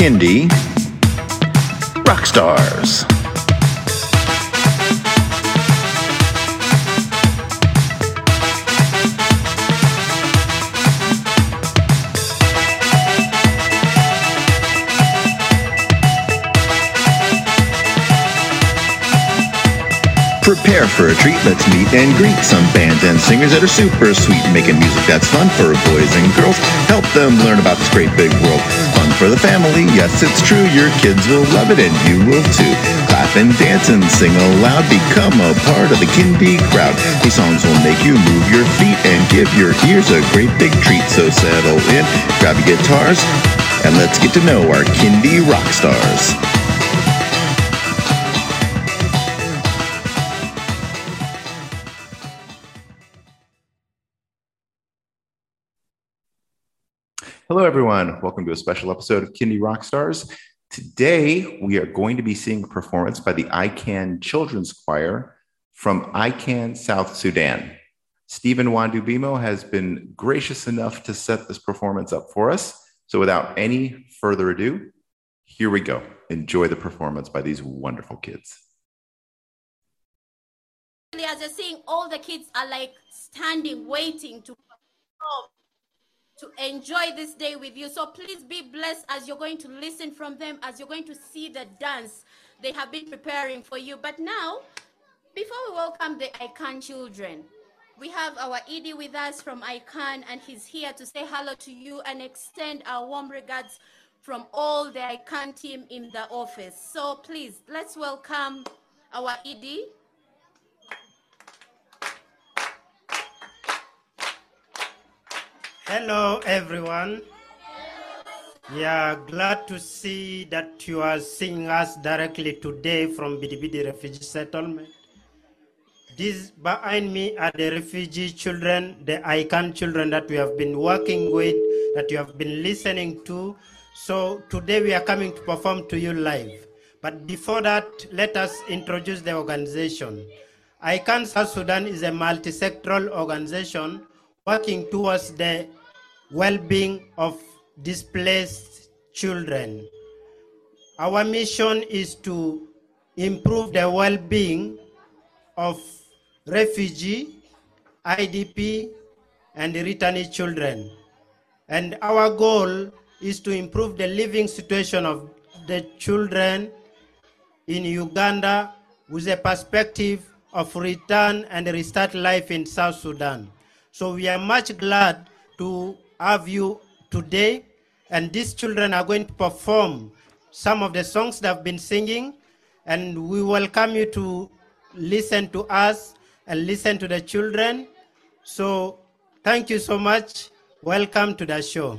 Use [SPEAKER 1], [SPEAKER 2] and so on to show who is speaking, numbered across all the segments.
[SPEAKER 1] Kindy Rock Stars. Prepare for a treat, let's meet and greet some bands and singers that are super sweet, making music that's fun for boys and girls. Help them learn about this great big world. For the family, yes, it's true, your kids will love it and you will too. Clap and dance and sing aloud, become a part of the Kindy crowd. These songs will make you move your feet and give your ears a great big treat, so settle in, grab your guitars, and let's get to know our Kindy rock stars. Hello, everyone. Welcome to a special episode of Kindy Rockstars. Today, we are going to be seeing a performance by the ICANN Children's Choir from ICANN, South Sudan. Stephen Wandubimo has been gracious enough to set this performance up for us. So, without any further ado, here we go. Enjoy the performance by these wonderful kids.
[SPEAKER 2] As you're seeing, all the kids are like standing, waiting to perform to enjoy this day with you. So please be blessed as you're going to listen from them, as you're going to see the dance they have been preparing for you. But now, before we welcome the ICANN children, we have our ED with us from ICANN, and he's here to say hello to you and extend our warm regards from all the ICANN team in the office. So please, let's welcome our ED.
[SPEAKER 3] Hello, everyone. Yeah, glad to see that you are seeing us directly today from Bidibidi Refugee Settlement. These behind me are the refugee children, the ICANN children that we have been working with, that you have been listening to. So today we are coming to perform to you live. But before that, let us introduce the organization. ICANN South Sudan is a multi-sectoral organization working towards the well-being of displaced children. Our mission is to improve the well-being of refugee, IDP, and returnee children. And our goal is to improve the living situation of the children in Uganda with a perspective of return and restart life in South Sudan. So we are much glad to have you today. And these children are going to perform some of the songs they've been singing. And we welcome you to listen to us and listen to the children. So thank you so much. Welcome to the show.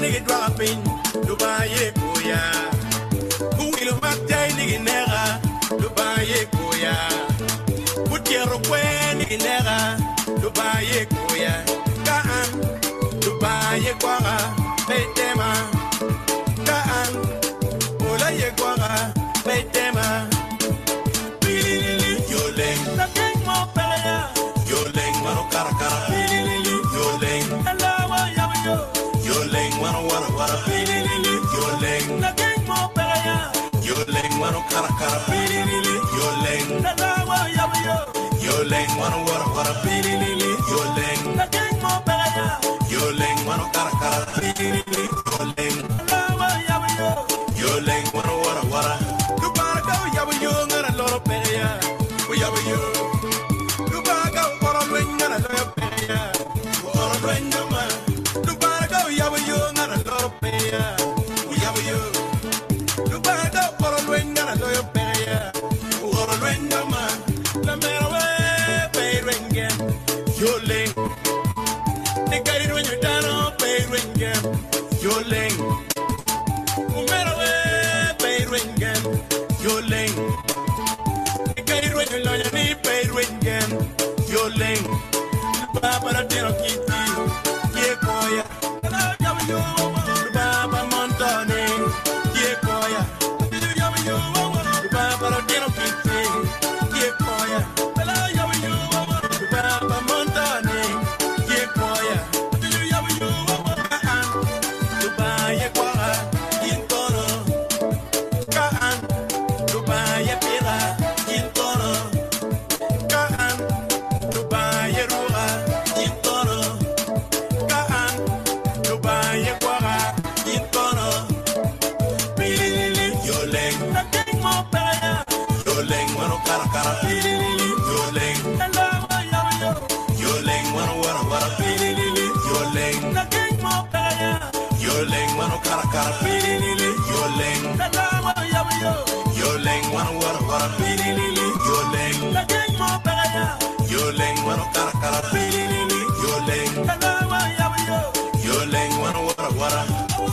[SPEAKER 4] nigi dropping. Dubai kuya Kuwilu matay nigi nera. Dubai kuya Kutiero kwe nigi nera. Dubai kuya Kaan. Dubai kwara. Beitema ah. Kaan. Ula ye
[SPEAKER 2] kwara. Beitema Oh.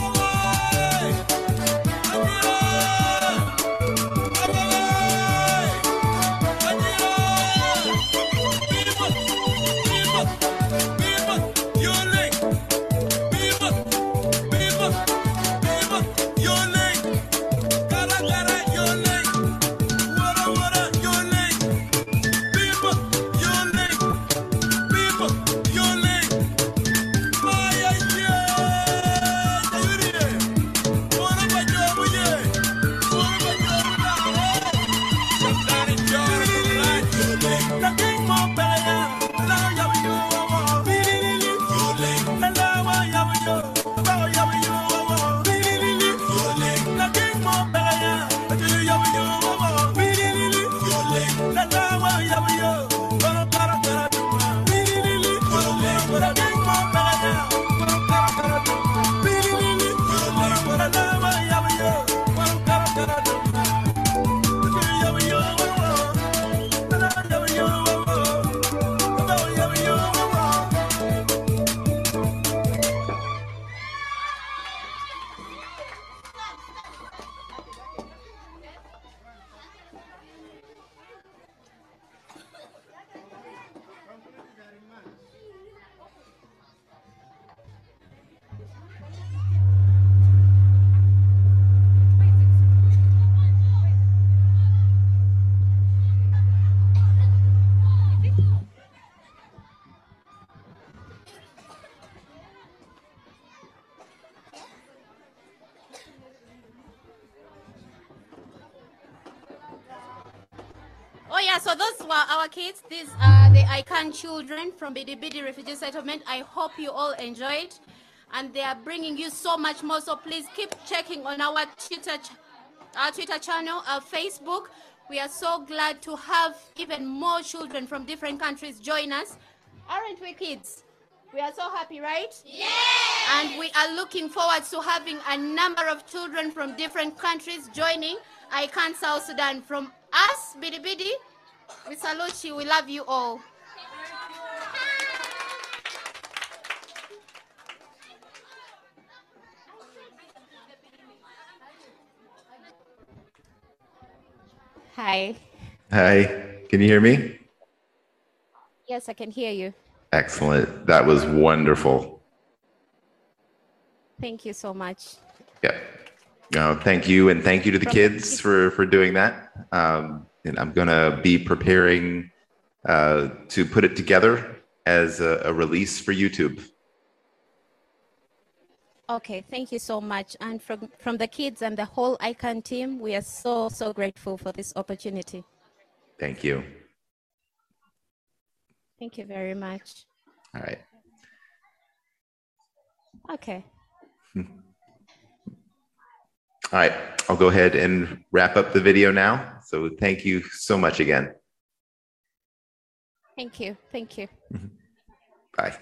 [SPEAKER 2] Our kids. These are the ICANN children from Bidi Bidi Refugee Settlement. I hope you all enjoyed. And they are bringing you so much more. So please keep checking on our Twitter, our Twitter channel, our Facebook. We are so glad to have even more children from different countries join us. Aren't we, kids? We are so happy, right? Yeah! And we are looking forward to having a number of children from different countries joining ICANN South Sudan. From us, Bidi Bidi, we salute you. We love you all. Hi.
[SPEAKER 1] Hi, can you hear me?
[SPEAKER 2] Yes, I can hear you.
[SPEAKER 1] Excellent. That was wonderful.
[SPEAKER 2] Thank you so much.
[SPEAKER 1] Yeah. No, thank you, and thank you to the kids for for doing that. Um, and I'm gonna be preparing uh, to put it together as a, a release for YouTube.
[SPEAKER 2] Okay, thank you so much. And from, from the kids and the whole ICANN team, we are so, so grateful for this opportunity.
[SPEAKER 1] Thank you.
[SPEAKER 2] Thank you very much.
[SPEAKER 1] All right.
[SPEAKER 2] Okay.
[SPEAKER 1] All right. I'll go ahead and wrap up the video now. So thank you so much again.
[SPEAKER 2] Thank you. Thank you. Mm-hmm.
[SPEAKER 1] Bye.